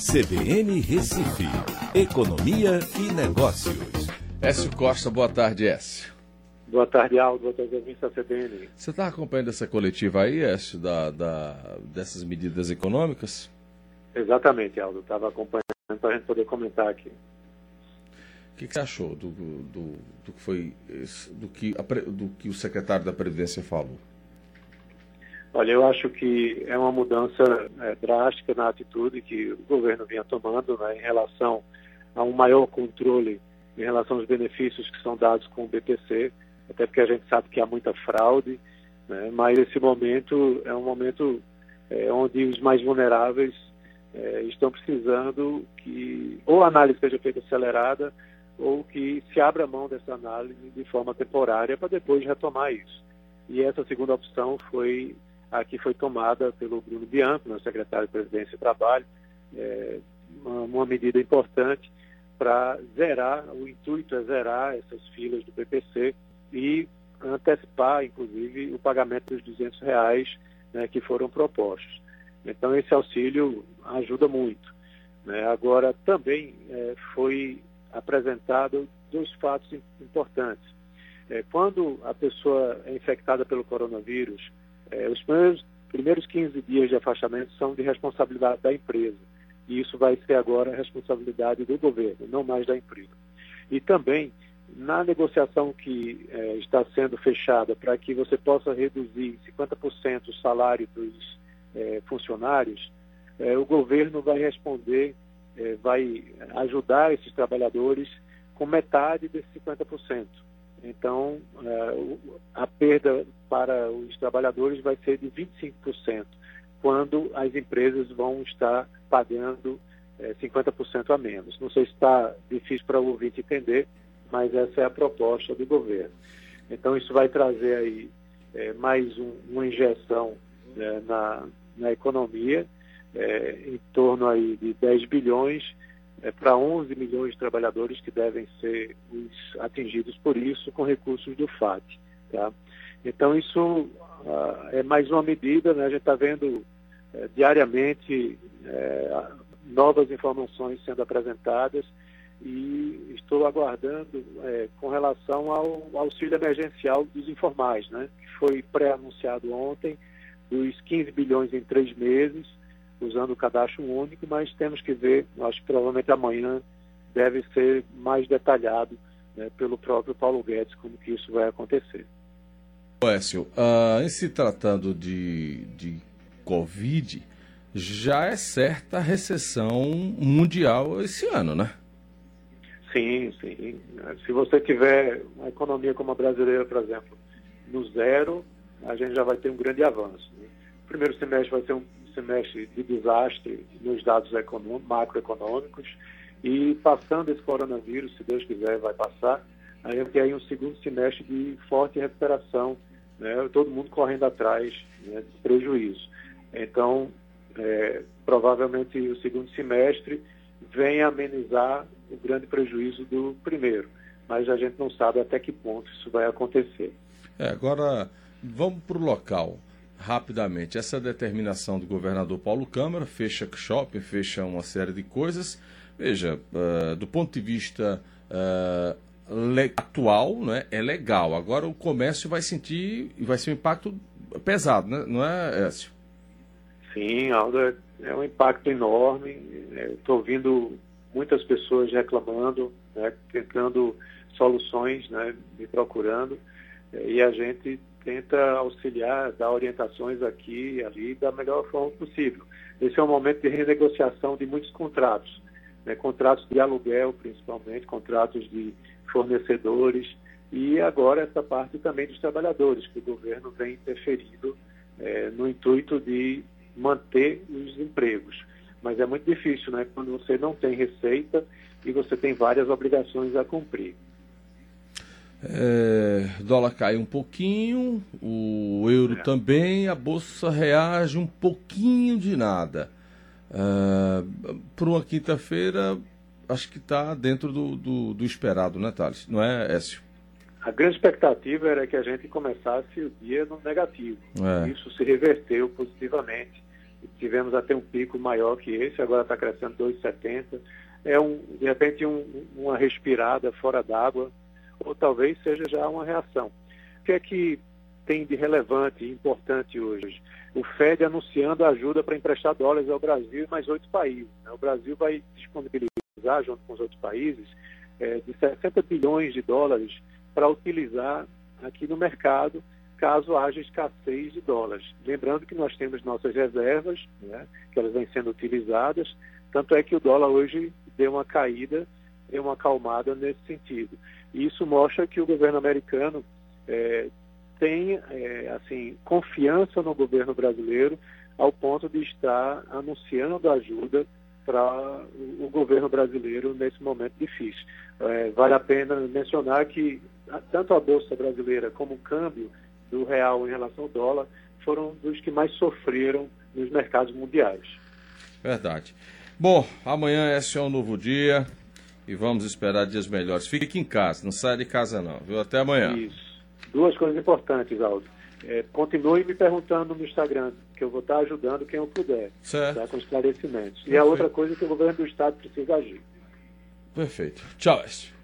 CBN Recife, Economia e Negócios. Écio Costa, boa tarde, Écio. Boa tarde, Aldo. Boa tarde, ouvintes da CBN. Você está acompanhando essa coletiva aí, Écio, da, da, dessas medidas econômicas? Exatamente, Aldo. Estava acompanhando para a gente poder comentar aqui. O que, que você achou do, do, do, que foi do que, do que o secretário da Previdência falou? Olha, eu acho que é uma mudança é, drástica na atitude que o governo vinha tomando né, em relação a um maior controle em relação aos benefícios que são dados com o BPC, até porque a gente sabe que há muita fraude, né, mas esse momento é um momento é, onde os mais vulneráveis é, estão precisando que ou a análise seja feita acelerada ou que se abra mão dessa análise de forma temporária para depois retomar isso. E essa segunda opção foi a que foi tomada pelo Bruno Bianco, meu secretário de Presidência e Trabalho, é, uma, uma medida importante para zerar, o intuito é zerar essas filas do PPC e antecipar, inclusive, o pagamento dos 200 reais né, que foram propostos. Então, esse auxílio ajuda muito. Né? Agora, também é, foi apresentado dois fatos importantes. É, quando a pessoa é infectada pelo coronavírus, é, os primeiros, primeiros 15 dias de afastamento são de responsabilidade da empresa. E isso vai ser agora responsabilidade do governo, não mais da empresa. E também, na negociação que é, está sendo fechada para que você possa reduzir 50% o salário dos é, funcionários, é, o governo vai responder, é, vai ajudar esses trabalhadores com metade desses 50%. Então, é, a perda para os trabalhadores vai ser de 25%, quando as empresas vão estar pagando 50% a menos. Não sei se está difícil para o ouvinte entender, mas essa é a proposta do governo. Então, isso vai trazer aí é, mais um, uma injeção na, na economia, é, em torno aí de 10 bilhões é, para 11 milhões de trabalhadores que devem ser os atingidos por isso com recursos do FAT. Tá? Então, isso ah, é mais uma medida, né? a gente está vendo é, diariamente é, novas informações sendo apresentadas e estou aguardando é, com relação ao auxílio emergencial dos informais, né? que foi pré-anunciado ontem, dos 15 bilhões em três meses, usando o cadastro único, mas temos que ver, acho que provavelmente amanhã deve ser mais detalhado né, pelo próprio Paulo Guedes como que isso vai acontecer. Écio, uh, em se tratando de, de Covid, já é certa a recessão mundial esse ano, né? Sim, sim. Se você tiver uma economia como a brasileira, por exemplo, no zero, a gente já vai ter um grande avanço. Né? O primeiro semestre vai ser um semestre de desastre nos dados macroeconômicos e passando esse coronavírus, se Deus quiser, vai passar, aí vai ter aí um segundo semestre de forte recuperação, né? todo mundo correndo atrás né, de prejuízo. Então, é, provavelmente o segundo semestre vem amenizar o grande prejuízo do primeiro, mas a gente não sabe até que ponto isso vai acontecer. É, agora, vamos para o local rapidamente. Essa determinação do governador Paulo Câmara fecha shopping, fecha uma série de coisas. Veja, uh, do ponto de vista uh, atual, né, é legal. Agora o comércio vai sentir, vai ser um impacto pesado, né? não é, Écio? Sim, Aldo, é, um impacto enorme. Estou é, ouvindo muitas pessoas reclamando, né, tentando soluções, né, me procurando, e a gente tenta auxiliar, dar orientações aqui e ali da melhor forma possível. Esse é um momento de renegociação de muitos contratos, né, contratos de aluguel principalmente, contratos de fornecedores e agora essa parte também dos trabalhadores, que o governo vem interferindo é, no intuito de manter os empregos. Mas é muito difícil, né, quando você não tem receita e você tem várias obrigações a cumprir. É, dólar cai um pouquinho, o euro é. também, a bolsa reage um pouquinho de nada. É, Para uma quinta-feira, acho que está dentro do, do, do, esperado, né, Thales? Não é, Écio? A grande expectativa era que a gente começasse o dia no negativo. É. Isso se reverteu positivamente. tivemos até um pico maior que esse, agora está crescendo 2,70. É, um, de repente, um, uma respirada fora d'água, ou talvez seja já uma reação. O que é que tem de relevante e importante hoje? O Fed anunciando ajuda para emprestar dólares ao Brasil e mais oito países. Né? O Brasil vai disponibilizar, junto com os outros países, é, de 60 bilhões de dólares para utilizar aqui no mercado caso haja escassez de dólares. Lembrando que nós temos nossas reservas, né, que elas vêm sendo utilizadas, tanto é que o dólar hoje deu uma caída, deu uma acalmada nesse sentido. Isso mostra que o governo americano é, tem é, assim confiança no governo brasileiro ao ponto de estar anunciando ajuda para o governo brasileiro nesse momento difícil. É, vale a pena mencionar que tanto a Bolsa Brasileira como o câmbio do real em relação ao dólar foram dos que mais sofreram nos mercados mundiais. Verdade. Bom, amanhã é um novo dia e vamos esperar dias melhores. Fique em casa, não saia de casa não, viu? Até amanhã. Isso. Duas coisas importantes, Aldo. É, continue me perguntando no Instagram, que eu vou estar ajudando quem eu puder, certo. Tá, com esclarecimentos. Perfeito. E a outra coisa é que o governo do Estado precisa agir. Perfeito. Tchau, Esther.